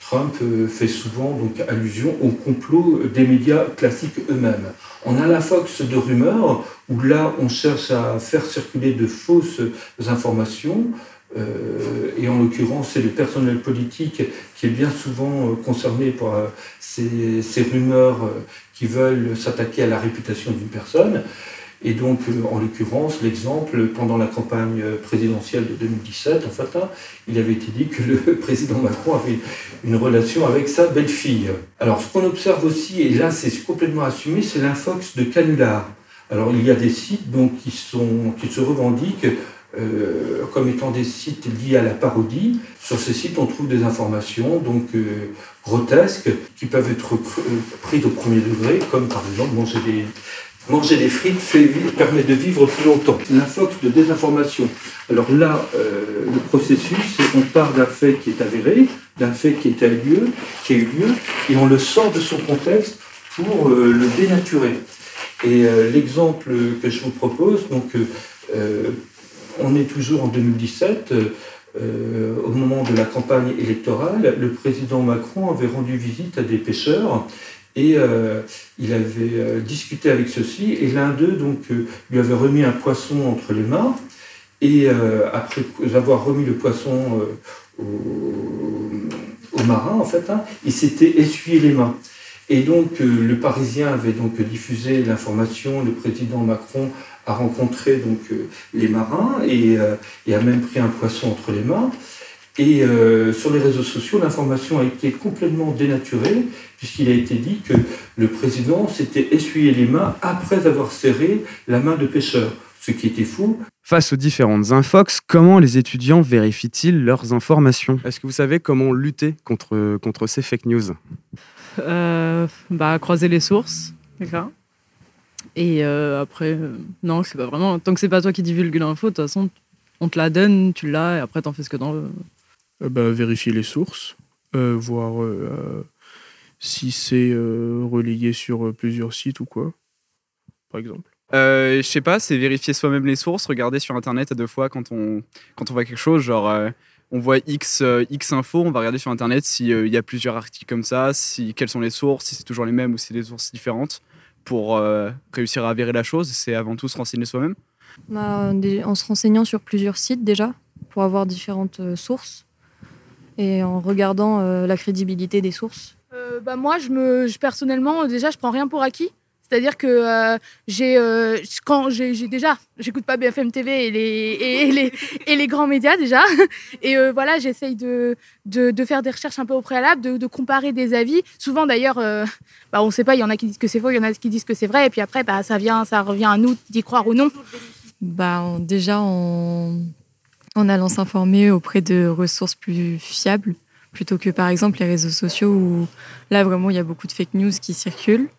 Trump fait souvent donc allusion au complot des médias classiques eux-mêmes. On a l'infox de rumeurs où là on cherche à faire circuler de fausses informations. Euh, et en l'occurrence, c'est le personnel politique qui est bien souvent euh, concerné par euh, ces, rumeurs qui veulent s'attaquer à la réputation d'une personne. Et donc, en l'occurrence, l'exemple, pendant la campagne présidentielle de 2017, en fait, hein, il avait été dit que le président Macron avait une relation avec sa belle-fille. Alors, ce qu'on observe aussi, et là c'est complètement assumé, c'est l'infox de canular. Alors, il y a des sites donc, qui, sont, qui se revendiquent euh, comme étant des sites liés à la parodie. Sur ces sites, on trouve des informations donc euh, grotesques qui peuvent être euh, prises au premier degré, comme par exemple manger des, manger des frites fait permet de vivre plus longtemps. L'infox de désinformation. Alors là, euh, le processus, c'est qu'on part d'un fait qui est avéré, d'un fait qui, est à lieu, qui a eu lieu, et on le sort de son contexte pour euh, le dénaturer. Et euh, l'exemple que je vous propose, donc, euh, on est toujours en 2017. euh, euh, au moment de la campagne électorale, le président Macron avait rendu visite à des pêcheurs et euh, il avait discuté avec ceux-ci et l'un d'eux donc lui avait remis un poisson entre les mains et après avoir remis le poisson au, marin en fait, hein, il s'était essuyé les mains. Et donc le Parisien avait donc diffusé l'information, le président Macron a rencontré donc euh, les marins et, euh, et a même pris un poisson entre les mains. Et euh, sur les réseaux sociaux, l'information a été complètement dénaturée, puisqu'il a été dit que le président s'était essuyé les mains après avoir serré la main de pêcheur, ce qui était faux. Face aux différentes infox, comment les étudiants vérifient-ils leurs informations? Est-ce que vous savez comment lutter contre, contre ces fake news? Euh, bah, croiser les sources, déjà. Et euh, après, euh, non, sais pas vraiment. Tant que c'est pas toi qui divulgue l'info, de toute façon, on te la donne, tu l'as, et après t'en fais ce que t'en veux. Euh, bah, vérifier les sources, euh, voir euh, euh, si c'est euh, relayé sur euh, plusieurs sites ou quoi, par exemple. Euh, je sais pas, c'est vérifier soi-même les sources, regarder sur internet à deux fois quand on, quand on voit quelque chose, genre euh, on voit X, euh, X info, on va regarder sur internet s'il y a plusieurs articles comme ça, si, quelles sont les sources, si c'est toujours les mêmes ou si c'est des sources différentes, pour euh, réussir à avérer la chose, c'est avant tout se renseigner soi-même. Bah, en se renseignant sur plusieurs sites déjà, pour avoir différentes euh, sources, et en regardant euh, la crédibilité des sources. Euh, bah moi, je me, je- personnellement, déjà, je prends rien pour acquis. C'est-à-dire que euh, j'ai, euh, quand j'ai, déjà, j'écoute pas BFM TV et les, et, les, et les grands médias déjà. Et euh, voilà, j'essaye de, de, faire des recherches un peu au préalable, de, comparer des avis. Souvent d'ailleurs, bah, on sait pas, il y en a qui disent que c'est faux, il y en a qui disent que c'est vrai. Et puis après, bah, ça, vient, ça revient à nous d'y croire ou non. Bah, déjà en, en allant s'informer auprès de ressources plus fiables plutôt que par exemple les réseaux sociaux où là vraiment il y a beaucoup de fake news qui circulent.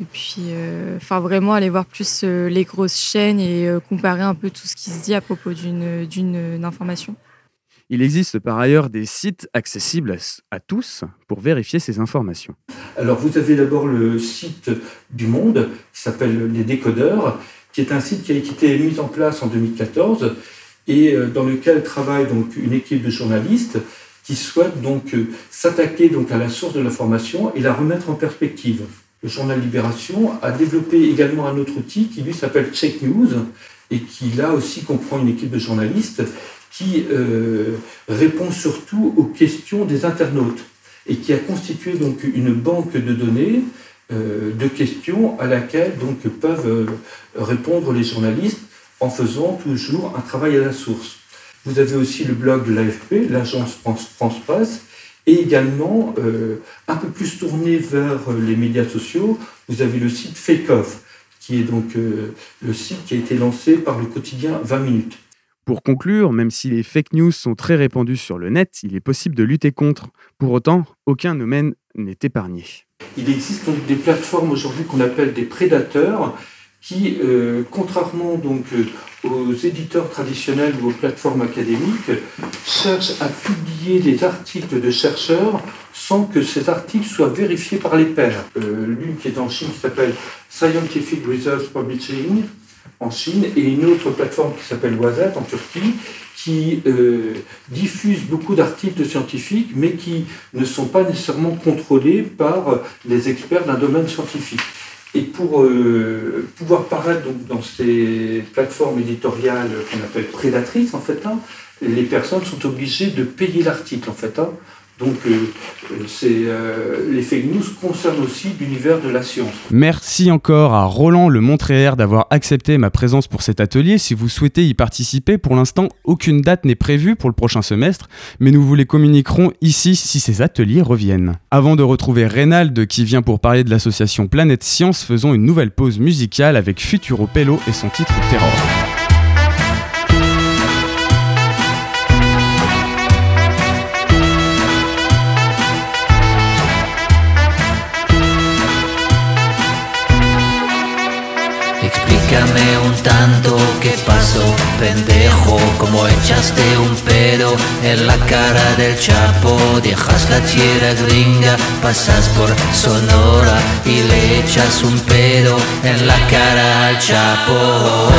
Et puis, euh, enfin vraiment aller voir plus euh, les grosses chaînes et euh, comparer un peu tout ce qui se dit à propos d'une d'une information. Il existe par ailleurs des sites accessibles à, à tous pour vérifier ces informations. Alors vous avez d'abord le site du Monde qui s'appelle Les Décodeurs, qui est un site qui a été mis en place en 2014 et euh, dans lequel travaille donc une équipe de journalistes qui souhaitent donc euh, s'attaquer donc à la source de l'information et la remettre en perspective. Le journal Libération a développé également un autre outil qui lui s'appelle Check News et qui là aussi comprend une équipe de journalistes qui euh, répond surtout aux questions des internautes et qui a constitué donc une banque de données euh, de questions à laquelle donc peuvent euh, répondre les journalistes en faisant toujours un travail à la source. Vous avez aussi le blog de l'AFP, l'agence France, France Presse, et également euh, un peu plus tourné vers euh, les médias sociaux, vous avez le site Fake Off, qui est donc euh, le site qui a été lancé par le quotidien 20 minutes. Pour conclure, même si les fake news sont très répandus sur le net, il est possible de lutter contre. Pour autant, aucun domaine n'est épargné. Il existe donc des plateformes aujourd'hui qu'on appelle des prédateurs qui, euh, contrairement donc euh, aux éditeurs traditionnels ou aux plateformes académiques, cherchent à publier des articles de chercheurs sans que ces articles soient vérifiés par les pairs. Euh, L'une qui est en Chine qui s'appelle Scientific Research Publishing en Chine et une autre plateforme qui s'appelle Wazat en Turquie qui diffuse beaucoup d'articles scientifiques mais qui ne sont pas nécessairement contrôlés par les experts d'un domaine scientifique. Et pour euh, pouvoir paraître donc, dans ces plateformes éditoriales qu'on appelle prédatrices, en fait, hein, les personnes sont obligées de payer l'article, en fait. hein. Donc, euh, c'est, euh, les fake news concernent aussi l'univers de la science. Merci encore à Roland Le Montréer d'avoir accepté ma présence pour cet atelier. Si vous souhaitez y participer, pour l'instant, aucune date n'est prévue pour le prochain semestre, mais nous vous les communiquerons ici si ces ateliers reviennent. Avant de retrouver Reynald qui vient pour parler de l'association Planète Science, faisons une nouvelle pause musicale avec Futuro Pello et son titre Terror. Explícame un tanto qué pasó, pendejo, como echaste un pedo en la cara del Chapo, dejas la tierra gringa, pasas por Sonora y le echas un pedo en la cara al Chapo.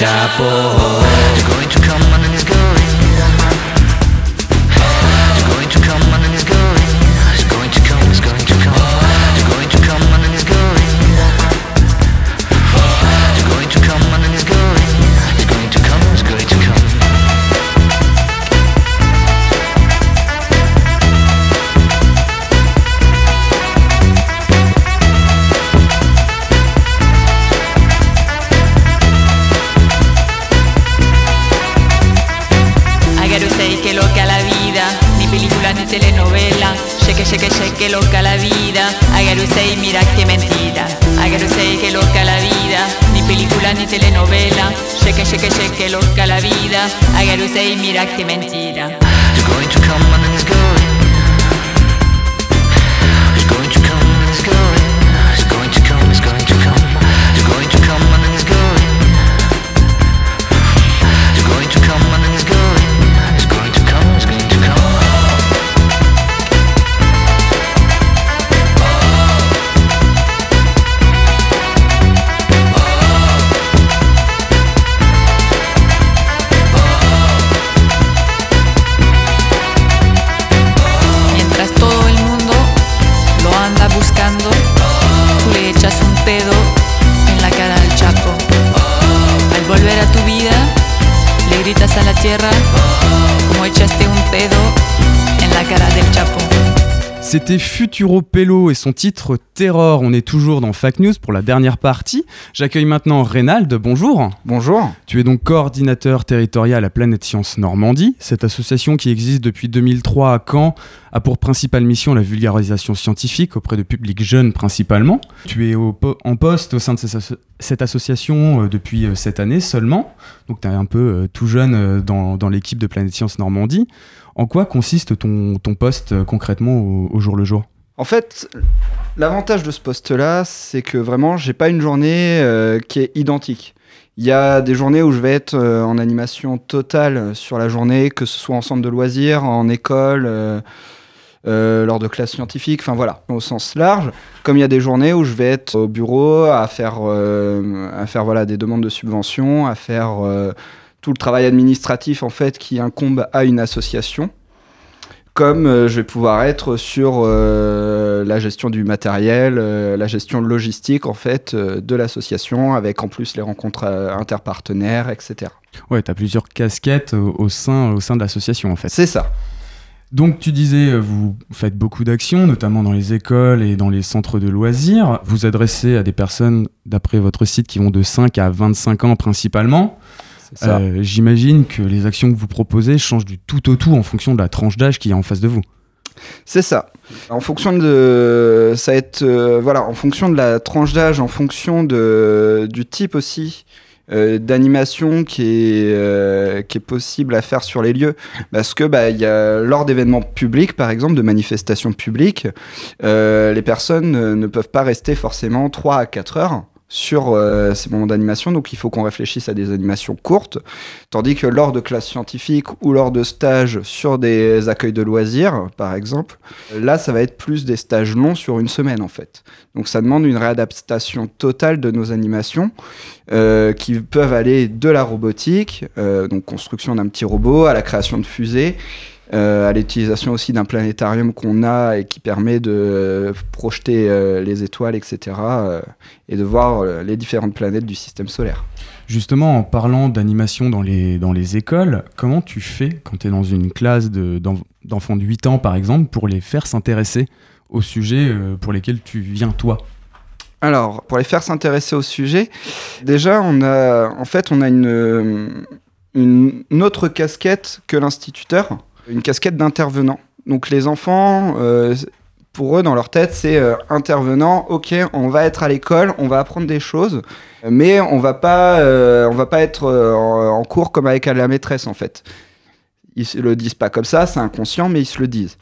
Chapo. Sentiment. Тиран C'était Futuro Pello et son titre Terror. On est toujours dans Fact News pour la dernière partie. J'accueille maintenant Reynald. Bonjour. Bonjour. Tu es donc coordinateur territorial à Planète Science Normandie. Cette association qui existe depuis 2003 à Caen a pour principale mission la vulgarisation scientifique auprès de publics jeunes principalement. Tu es au po- en poste au sein de cette association euh, depuis euh, cette année seulement. Donc tu es un peu euh, tout jeune dans, dans l'équipe de Planète Science Normandie. En quoi consiste ton, ton poste euh, concrètement au, jour le jour? En fait, l'avantage de ce poste-là, c'est que vraiment, j'ai pas une journée euh, qui est identique. Il y a des journées où je vais être euh, en animation totale sur la journée, que ce soit en centre de loisirs, en école, lors de classes scientifiques, enfin voilà, au sens large. Comme il y a des journées où je vais être au bureau à faire, à faire voilà, des demandes de subventions, à faire tout le travail administratif en fait qui incombe à une association comme euh, je vais pouvoir être sur euh, la gestion du matériel, euh, la gestion logistique en fait de l'association, avec en plus les rencontres interpartenaires, etc. Ouais, tu as plusieurs casquettes au, au sein, au sein de l'association en fait. C'est ça. Donc tu disais, vous faites beaucoup d'actions, notamment dans les écoles et dans les centres de loisirs. Vous adressez à des personnes, d'après votre site, qui vont de 5 à 25 ans principalement. Euh, J'imagine que les actions que vous proposez changent du tout au tout en fonction de la tranche d'âge qui est en face de vous. C'est ça. En fonction de ça être euh, voilà, en fonction de la tranche d'âge, en fonction de du type aussi euh, d'animation qui est euh, qui est possible à faire sur les lieux, parce que bah il y a lors d'événements publics par exemple, de manifestations publiques, euh, les personnes ne peuvent pas rester forcément 3 à 4 heures sur euh, ces moments d'animation, donc il faut qu'on réfléchisse à des animations courtes, tandis que lors de classes scientifiques ou lors de stages sur des accueils de loisirs, par exemple, là ça va être plus des stages longs sur une semaine en fait. Donc ça demande une réadaptation totale de nos animations euh, qui peuvent aller de la robotique, euh, donc construction d'un petit robot, à la création de fusées, à l'utilisation aussi d'un planétarium qu'on a et qui permet de euh, projeter euh, les étoiles, etc. euh, et de voir euh, les différentes planètes du système solaire. Justement, en parlant d'animation dans les, dans les écoles, comment tu fais quand tu es dans une classe de- d'enf- d'enfants de 8 ans, par exemple, pour les faire s'intéresser aux sujets euh, pour lesquels tu viens toi? Alors, pour les faire s'intéresser au sujet, déjà, on a, en fait, on a une, euh, une autre casquette que l'instituteur, une casquette d'intervenant. Donc, les enfants, euh, pour eux, dans leur tête, c'est euh, intervenant. Ok, on va être à l'école, on va apprendre des choses, mais on va euh, on va pas être en cours comme avec la maîtresse, en fait. Ils le disent pas comme ça, c'est inconscient, mais ils se le disent.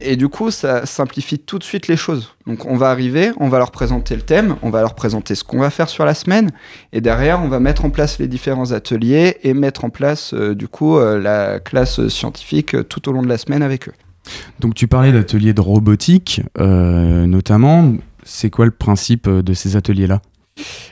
Et du coup, ça simplifie tout de suite les choses. Donc, on va arriver, on va leur présenter le thème, on va leur présenter ce qu'on va faire sur la semaine, et derrière, on va mettre en place les différents ateliers et mettre en place, euh, du coup, euh, la classe scientifique euh, tout au long de la semaine avec eux. Donc tu parlais d'ateliers de robotique, notamment. C'est quoi le principe de ces ateliers-là?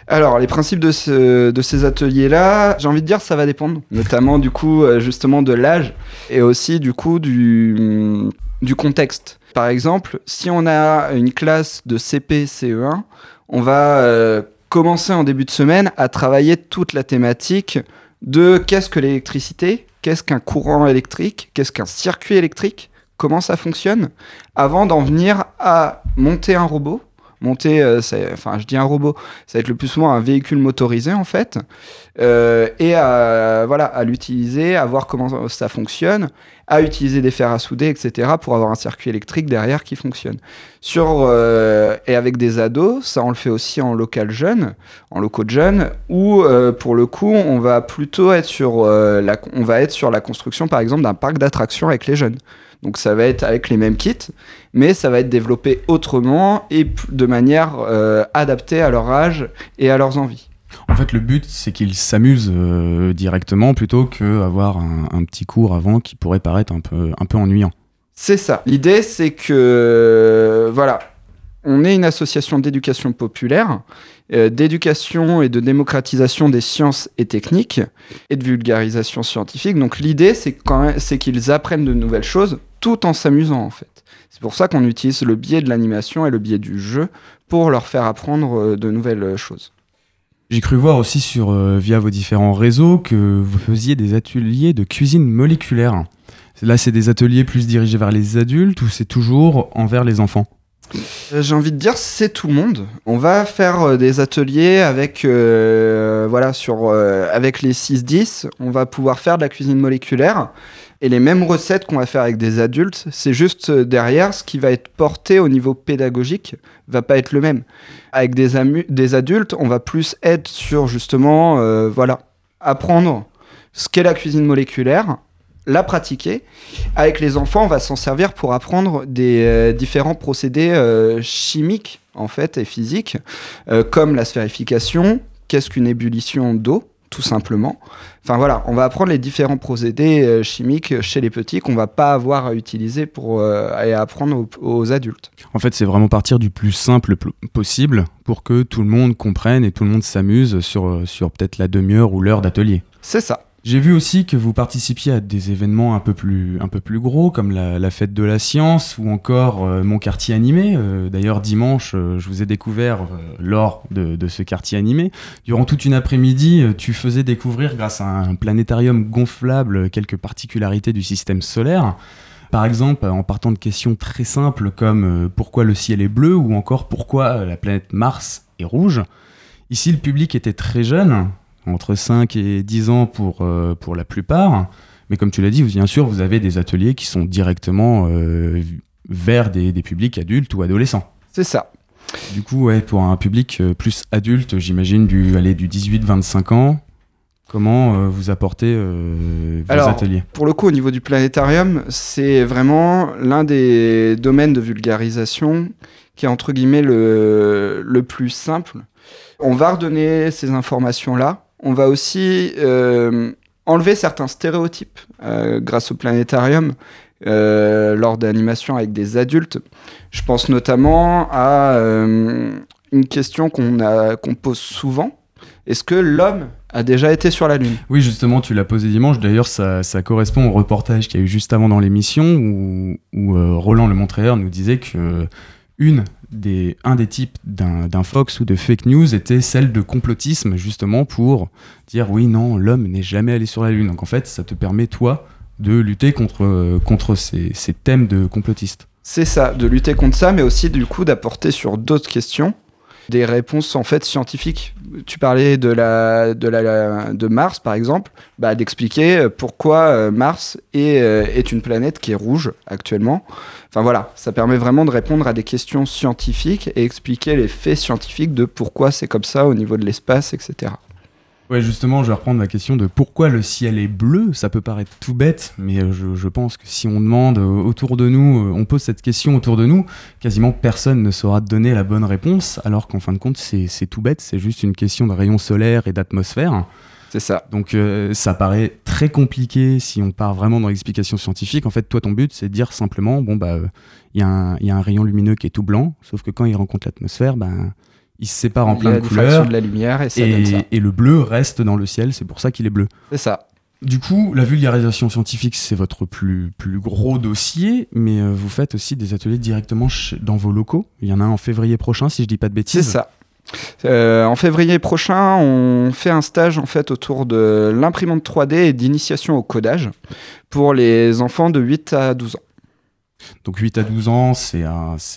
Alors, les principes de, ce- de ces ateliers-là, j'ai envie de dire, ça va dépendre, notamment du coup, euh, justement, de l'âge et aussi du coup du, du contexte. Par exemple, si on a une classe de CP, CE1, on va euh, commencer en début de semaine à travailler toute la thématique de qu'est-ce que l'électricité, qu'est-ce qu'un courant électrique, qu'est-ce qu'un circuit électrique, comment ça fonctionne, avant d'en venir à monter un robot. Monter, euh, enfin, je dis un robot, ça va être le plus souvent un véhicule motorisé en fait, euh, et à, voilà, à l'utiliser, à voir comment ça fonctionne, à utiliser des fers à souder, etc., pour avoir un circuit électrique derrière qui fonctionne. Sur, euh, et avec des ados, ça on le fait aussi en local jeune, en locaux de jeunes, où pour le coup on va plutôt être sur, la, on va être sur la construction par exemple d'un parc d'attractions avec les jeunes. Donc ça va être avec les mêmes kits, mais ça va être développé autrement et de manière euh, adaptée à leur âge et à leurs envies. En fait, le but, c'est qu'ils s'amusent euh, directement plutôt qu'avoir un, un petit cours avant qui pourrait paraître un peu, un peu ennuyant. C'est ça. L'idée, c'est que, voilà, on est une association d'éducation populaire, euh, d'éducation et de démocratisation des sciences et techniques, et de vulgarisation scientifique. Donc l'idée, c'est qu'ils apprennent de nouvelles choses tout en s'amusant, en fait. C'est pour ça qu'on utilise le biais de l'animation et le biais du jeu pour leur faire apprendre euh, de nouvelles euh, choses. J'ai cru voir aussi sur, via vos différents réseaux que vous faisiez des ateliers de cuisine moléculaire. Là, c'est des ateliers plus dirigés vers les adultes ou c'est toujours envers les enfants? J'ai envie de dire, c'est tout le monde. On va faire euh, des ateliers avec, euh, voilà, sur, euh, avec les 6-10. On va pouvoir faire de la cuisine moléculaire. Et les mêmes recettes qu'on va faire avec des adultes, c'est juste euh, derrière, ce qui va être porté au niveau pédagogique va pas être le même. Avec des, adultes, on va plus être sur justement, euh, voilà, apprendre ce qu'est la cuisine moléculaire, la pratiquer. Avec les enfants, on va s'en servir pour apprendre des euh, différents procédés euh, chimiques en fait et physiques, euh, comme la sphérification. Qu'est-ce qu'une ébullition d'eau tout simplement. Enfin voilà, on va apprendre les différents procédés chimiques chez les petits qu'on va pas avoir à utiliser pour et à apprendre aux, aux adultes. En fait, c'est vraiment partir du plus simple pl- possible pour que tout le monde comprenne et tout le monde s'amuse sur, sur peut-être la demi-heure ou l'heure d'atelier. C'est ça. J'ai vu aussi que vous participiez à des événements un peu plus, un peu plus gros, comme la, fête de la science ou encore euh, mon quartier animé. Euh, D'ailleurs, dimanche, euh, je vous ai découvert lors de, ce quartier animé. Durant toute une après-midi, tu faisais découvrir, grâce à un planétarium gonflable, quelques particularités du système solaire. Par exemple, en partant de questions très simples comme pourquoi le ciel est bleu ou encore pourquoi la planète Mars est rouge. Ici, le public était très jeune, entre 5 et 10 ans pour, euh, pour la plupart. Mais comme tu l'as dit, bien sûr, vous avez des ateliers qui sont directement euh, vers des, des publics adultes ou adolescents. C'est ça. Du coup, ouais, pour un public euh, plus adulte, j'imagine du, allez, du 18-25 ans, comment euh, vous apportez euh, vos Alors, ateliers? pour le coup, au niveau du planétarium, c'est vraiment l'un des domaines de vulgarisation qui est entre guillemets le, le plus simple. On va redonner ces informations-là. On va aussi euh, enlever certains stéréotypes euh, grâce au planétarium euh, lors d'animations avec des adultes. Je pense notamment à une question qu'on pose souvent. Est-ce que l'homme a déjà été sur la Lune? Oui, justement, tu l'as posé dimanche. D'ailleurs, ça, correspond au reportage qu'il y a eu juste avant dans l'émission où, Roland Le Montreur nous disait que une des, un des types d'un Fox ou de fake news était celle de complotisme, justement pour dire oui, non, l'homme n'est jamais allé sur la Lune. Donc en fait, ça te permet, toi, de lutter contre, contre ces, ces thèmes de complotistes. C'est ça, de lutter contre ça, mais aussi du coup d'apporter sur d'autres questions des réponses en fait scientifiques. Tu parlais de la de la de Mars par exemple, bah, d'expliquer euh, pourquoi euh, Mars est, euh, est une planète qui est rouge actuellement. Enfin voilà, ça permet vraiment de répondre à des questions scientifiques et expliquer les faits scientifiques de pourquoi c'est comme ça au niveau de l'espace, etc. Ouais, justement, je vais reprendre la question de pourquoi le ciel est bleu. Ça peut paraître tout bête, mais je, je pense que si on demande euh, autour de nous, euh, on pose cette question autour de nous, quasiment personne ne saura donner la bonne réponse, alors qu'en fin de compte, c'est tout bête, c'est juste une question de rayons solaires et d'atmosphère. C'est ça. Donc euh, ça paraît très compliqué si on part vraiment dans l'explication scientifique. En fait, toi, ton but, c'est de dire simplement, bon, bah, euh, y, il y a un rayon lumineux qui est tout blanc, sauf que quand il rencontre l'atmosphère, ben, il se sépare en plein de couleurs. de la lumière et ça et, donne ça. et le bleu reste dans le ciel, c'est pour ça qu'il est bleu. C'est ça. Du coup, la vulgarisation scientifique, c'est votre plus, plus gros dossier, mais euh, vous faites aussi des ateliers directement dans vos locaux. Il y en a un en février prochain, si je dis pas de C'est bêtises. ça. Euh, en février prochain, on fait un stage en fait autour de l'imprimante 3D et d'initiation au codage pour les enfants de 8 à 12 ans. Donc 8 à 12 ans, c'est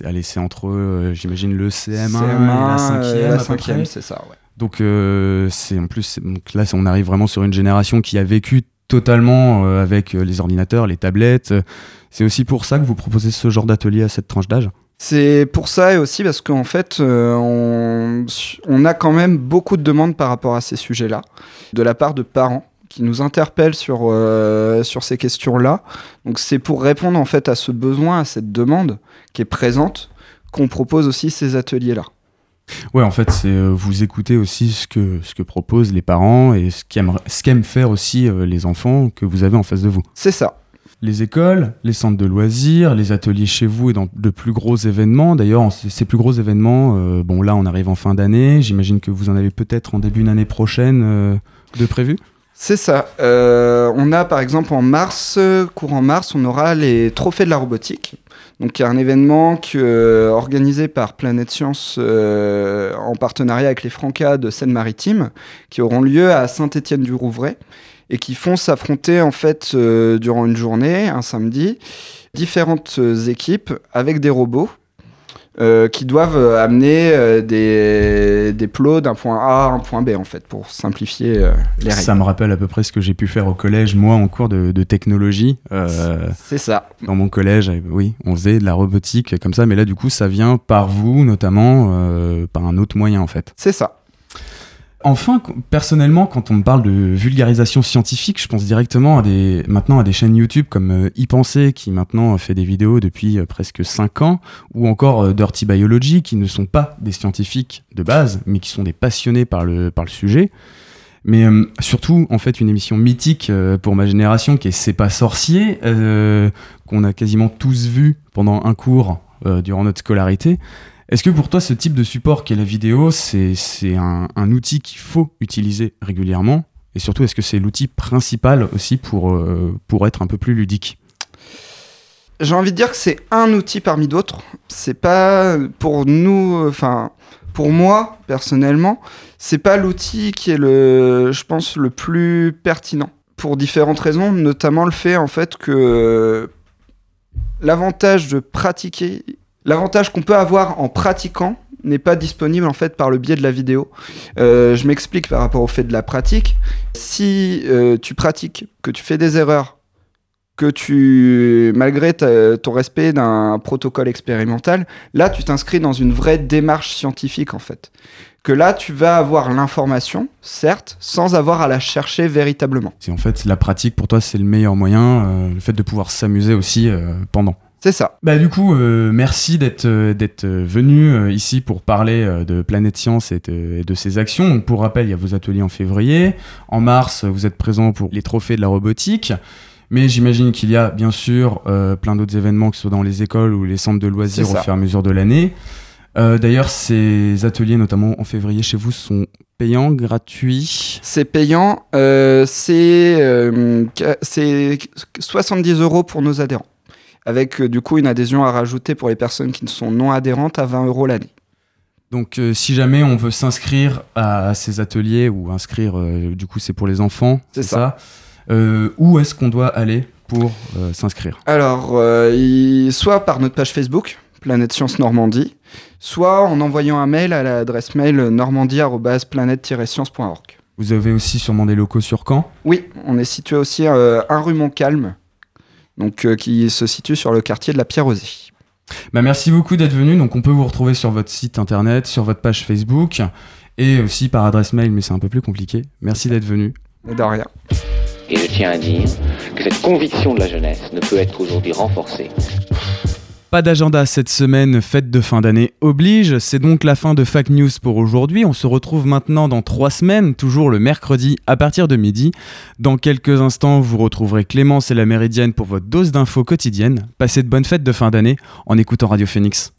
allez, c'est entre, euh, j'imagine, le CM1, et CM1, la euh, 5e. la à peu cinquième, près. c'est ça, ouais. Donc, euh, c'est en plus, donc là, on arrive vraiment sur une génération qui a vécu totalement euh, avec les ordinateurs, les tablettes. C'est aussi pour ça que vous proposez ce genre d'atelier à cette tranche d'âge? C'est pour ça et aussi parce qu'en fait, euh, on, on a quand même beaucoup de demandes par rapport à ces sujets-là, de la part de parents qui nous interpellent sur, euh, sur ces questions-là. Donc c'est pour répondre en fait à ce besoin, à cette demande qui est présente, qu'on propose aussi ces ateliers-là. Ouais, en fait, c'est euh, vous écoutez aussi ce que, ce que proposent les parents et ce qu'aiment ce qu'aiment faire aussi euh, les enfants que vous avez en face de vous. C'est ça. Les écoles, les centres de loisirs, les ateliers chez vous et dans de plus gros événements. D'ailleurs, ces plus gros événements, bon là, on arrive en fin d'année. J'imagine que vous en avez peut-être en début d'année prochaine de prévu? C'est ça. Euh, on a par exemple en mars, euh, courant mars, on aura les trophées de la robotique. Donc il y a un événement que, euh, organisé par Planète Science en partenariat avec les Francas de Seine-Maritime, qui auront lieu à Saint-Étienne-du-Rouvray et qui font s'affronter en fait durant une journée, un samedi, différentes équipes avec des robots. Euh, qui doivent euh, amener euh, des, des plots d'un point A à un point B en fait pour simplifier euh, les règles. Ça me rappelle à peu près ce que j'ai pu faire au collège, moi, en cours de, de technologie. Euh, C'est ça. Dans mon collège, oui, on faisait de la robotique comme ça, mais là, du coup, ça vient par vous, notamment, euh, par un autre moyen, en fait. C'est ça. Enfin, personnellement, quand on me parle de vulgarisation scientifique, je pense directement à des, maintenant à des chaînes YouTube comme euh, Y Penser, qui maintenant fait des vidéos depuis euh, presque 5 ans, ou encore euh, Dirty Biology, qui ne sont pas des scientifiques de base, mais qui sont des passionnés par le, par le sujet. Mais euh, surtout, en fait, une émission mythique euh, pour ma génération qui est C'est pas sorcier, euh, qu'on a quasiment tous vu pendant un cours euh, durant notre scolarité. Est-ce que pour toi, ce type de support qu'est la vidéo, c'est un, outil qu'il faut utiliser régulièrement? Et surtout, est-ce que c'est l'outil principal aussi pour, euh, pour être un peu plus ludique? J'ai envie de dire que c'est un outil parmi d'autres. C'est pas pour nous, enfin pour moi personnellement, c'est pas l'outil qui est le, je pense, le plus pertinent. Pour différentes raisons, notamment le fait en fait que l'avantage de pratiquer, l'avantage qu'on peut avoir en pratiquant n'est pas disponible en fait par le biais de la vidéo. Euh, je m'explique par rapport au fait de la pratique. Si euh, tu pratiques, que tu fais des erreurs, que tu, malgré ton respect d'un protocole expérimental, là tu t'inscris dans une vraie démarche scientifique en fait. Que là tu vas avoir l'information, certes, sans avoir à la chercher véritablement. C'est en fait la pratique pour toi, c'est le meilleur moyen, euh, le fait de pouvoir s'amuser aussi pendant. C'est ça. Bah du coup, euh, merci d'être euh, d'être euh, venu euh, ici pour parler euh, de Planète Science et de, et de ses actions. Donc, pour rappel, il y a vos ateliers en février. En mars, vous êtes présent pour les trophées de la robotique. Mais j'imagine qu'il y a bien sûr plein d'autres événements, que ce soit dans les écoles ou les centres de loisirs au fur et à mesure de l'année. D'ailleurs, ces ateliers, notamment en février chez vous, sont payants, gratuits? C'est payant, c'est 70 euros pour nos adhérents. Avec euh, du coup une adhésion à rajouter pour les personnes qui ne sont non adhérentes à 20 euros l'année. Donc, euh, si jamais on veut s'inscrire à, à ces ateliers ou inscrire, euh, du coup, c'est pour les enfants, C'est ça, Euh, Où est-ce qu'on doit aller pour s'inscrire? Alors, il- soit par notre page Facebook, Planète Science Normandie, soit en envoyant un mail à l'adresse mail normandie-planète-science.org. Vous avez aussi sûrement des locaux sur Caen? Oui, on est situé aussi euh, un rue Montcalm, donc euh, qui se situe sur le quartier de la Pierre-Rosée. Bah, merci beaucoup d'être venu. Donc, on peut vous retrouver sur votre site internet, sur votre page Facebook et aussi par adresse mail, mais c'est un peu plus compliqué. Merci d'être venu. De rien. Et je tiens à dire que cette conviction de la jeunesse ne peut être aujourd'hui renforcée Pas d'agenda cette semaine, fête de fin d'année oblige. C'est donc la fin de Fact News pour aujourd'hui. On se retrouve maintenant dans trois semaines, toujours le mercredi à partir de midi. Dans quelques instants, vous retrouverez Clémence et la Méridienne pour votre dose d'infos quotidienne. Passez de bonnes fêtes de fin d'année en écoutant Radio Phoenix.